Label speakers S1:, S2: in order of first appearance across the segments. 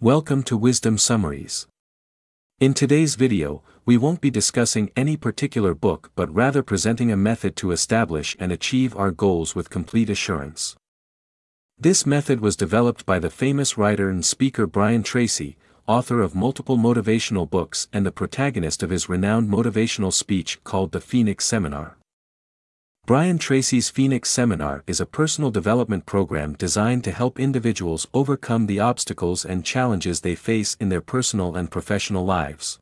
S1: Welcome to Wisdom Summaries. In today's video, we won't be discussing any particular book but rather presenting a method to establish and achieve our goals with complete assurance. This method was developed by the famous writer and speaker Brian Tracy, author of multiple motivational books and the protagonist of his renowned motivational speech called the Phoenix Seminar. Brian Tracy's Phoenix Seminar is a personal development program designed to help individuals overcome the obstacles and challenges they face in their personal and professional lives.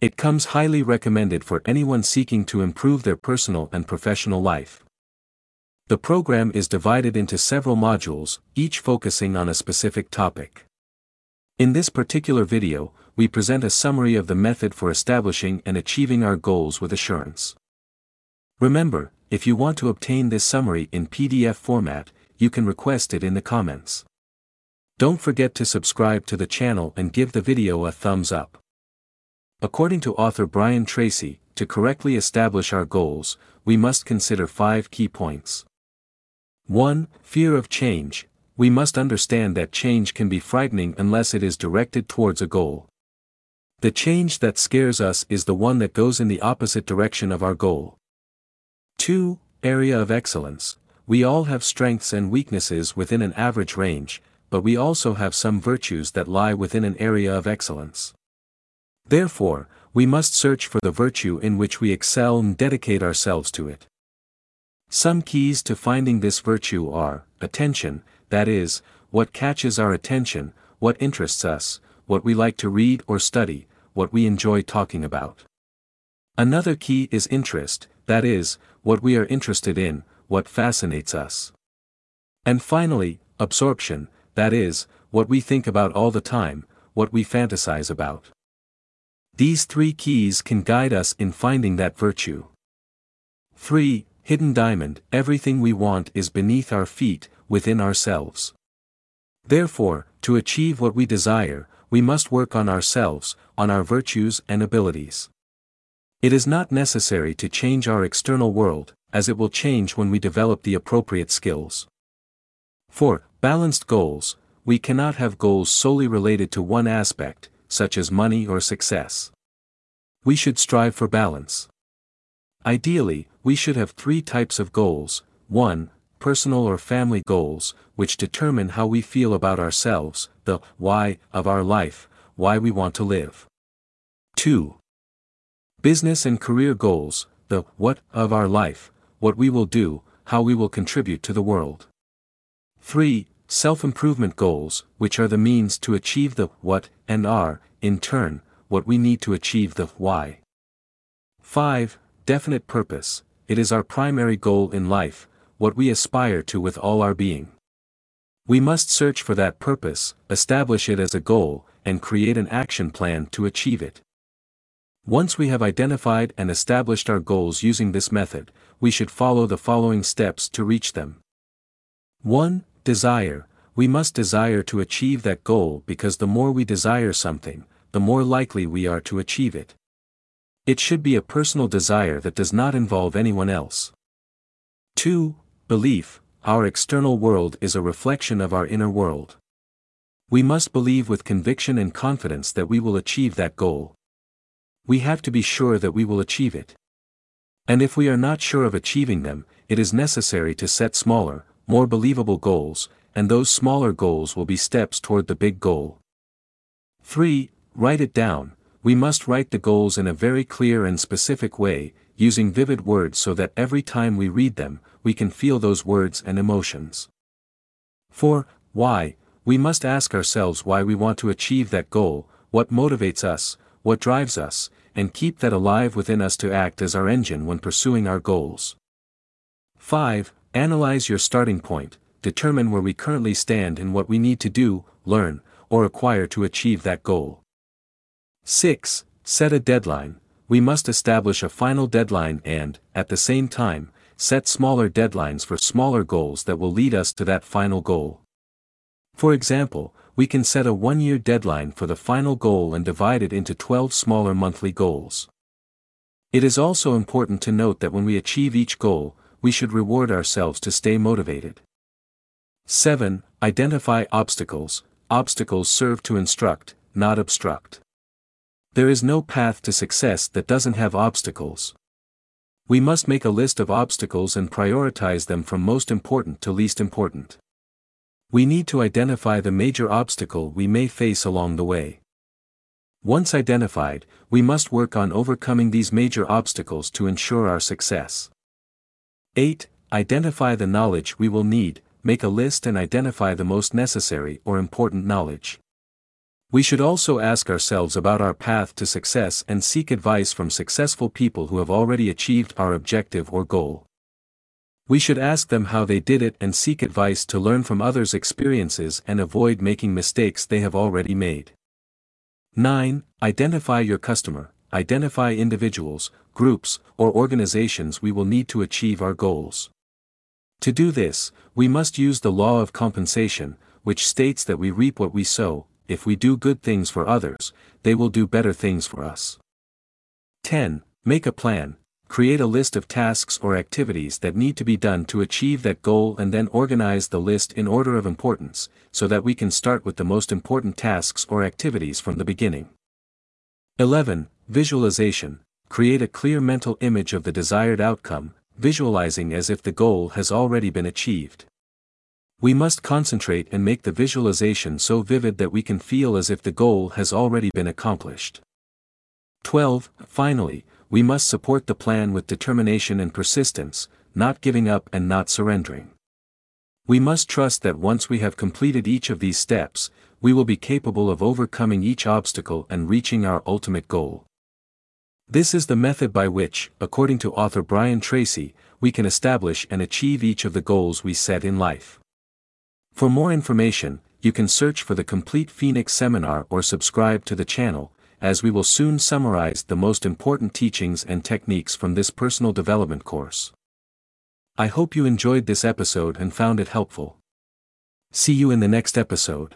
S1: It comes highly recommended for anyone seeking to improve their personal and professional life. The program is divided into several modules, each focusing on a specific topic. In this particular video, we present a summary of the method for establishing and achieving our goals with assurance. Remember, if you want to obtain this summary in PDF format, you can request it in the comments. Don't forget to subscribe to the channel and give the video a thumbs up. According to author Brian Tracy, to correctly establish our goals, we must consider five key points. 1. Fear of change. We must understand that change can be frightening unless it is directed towards a goal. The change that scares us is the one that goes in the opposite direction of our goal. 2. Area of excellence. We all have strengths and weaknesses within an average range, but we also have some virtues that lie within an area of excellence. Therefore, we must search for the virtue in which we excel and dedicate ourselves to it. Some keys to finding this virtue are attention, that is, what catches our attention, what interests us, what we like to read or study, what we enjoy talking about. Another key is interest, that is, what we are interested in, what fascinates us. And finally, absorption, that is, what we think about all the time, what we fantasize about. These three keys can guide us in finding that virtue. 3. Hidden diamond, everything we want is beneath our feet, within ourselves. Therefore, to achieve what we desire, we must work on ourselves, on our virtues and abilities. It is not necessary to change our external world, as it will change when we develop the appropriate skills. 4. Balanced goals. We cannot have goals solely related to one aspect, such as money or success. We should strive for balance. Ideally, we should have three types of goals 1. Personal or family goals, which determine how we feel about ourselves, the why of our life, why we want to live. 2. Business and career goals, the what of our life, what we will do, how we will contribute to the world. 3. Self-improvement goals, which are the means to achieve the what and are, in turn, what we need to achieve the why. 5. Definite purpose, it is our primary goal in life, what we aspire to with all our being. We must search for that purpose, establish it as a goal, and create an action plan to achieve it. Once we have identified and established our goals using this method, we should follow the following steps to reach them. 1. Desire. We must desire to achieve that goal because the more we desire something, the more likely we are to achieve it. It should be a personal desire that does not involve anyone else. 2. Belief. Our external world is a reflection of our inner world. We must believe with conviction and confidence that we will achieve that goal we have to be sure that we will achieve it. And if we are not sure of achieving them, it is necessary to set smaller, more believable goals, and those smaller goals will be steps toward the big goal. 3. Write it down. We must write the goals in a very clear and specific way, using vivid words so that every time we read them, we can feel those words and emotions. 4. Why? We must ask ourselves why we want to achieve that goal, what motivates us, what drives us, and keep that alive within us to act as our engine when pursuing our goals. 5. Analyze your starting point, determine where we currently stand and what we need to do, learn, or acquire to achieve that goal. 6. Set a deadline. We must establish a final deadline and, at the same time, set smaller deadlines for smaller goals that will lead us to that final goal. For example, we can set a one-year deadline for the final goal and divide it into 12 smaller monthly goals. It is also important to note that when we achieve each goal, we should reward ourselves to stay motivated. 7. Identify obstacles. obstacles serve to instruct, not obstruct. There is no path to success that doesn't have obstacles. We must make a list of obstacles and prioritize them from most important to least important. We need to identify the major obstacle we may face along the way. Once identified, we must work on overcoming these major obstacles to ensure our success. 8. Identify the knowledge we will need, make a list and identify the most necessary or important knowledge. We should also ask ourselves about our path to success and seek advice from successful people who have already achieved our objective or goal. We should ask them how they did it and seek advice to learn from others' experiences and avoid making mistakes they have already made. 9. Identify your customer, identify individuals, groups, or organizations we will need to achieve our goals. To do this, we must use the law of compensation, which states that we reap what we sow, if we do good things for others, they will do better things for us. 10. Make a plan, create a list of tasks or activities that need to be done to achieve that goal and then organize the list in order of importance, so that we can start with the most important tasks or activities from the beginning. 11. Visualization, create a clear mental image of the desired outcome, visualizing as if the goal has already been achieved. We must concentrate and make the visualization so vivid that we can feel as if the goal has already been accomplished. 12. Finally, we must support the plan with determination and persistence, not giving up and not surrendering. We must trust that once we have completed each of these steps, we will be capable of overcoming each obstacle and reaching our ultimate goal. This is the method by which, according to author Brian Tracy, we can establish and achieve each of the goals we set in life. For more information, you can search for the complete Phoenix seminar or subscribe to the channel, as we will soon summarize the most important teachings and techniques from this personal development course. I hope you enjoyed this episode and found it helpful. See you in the next episode.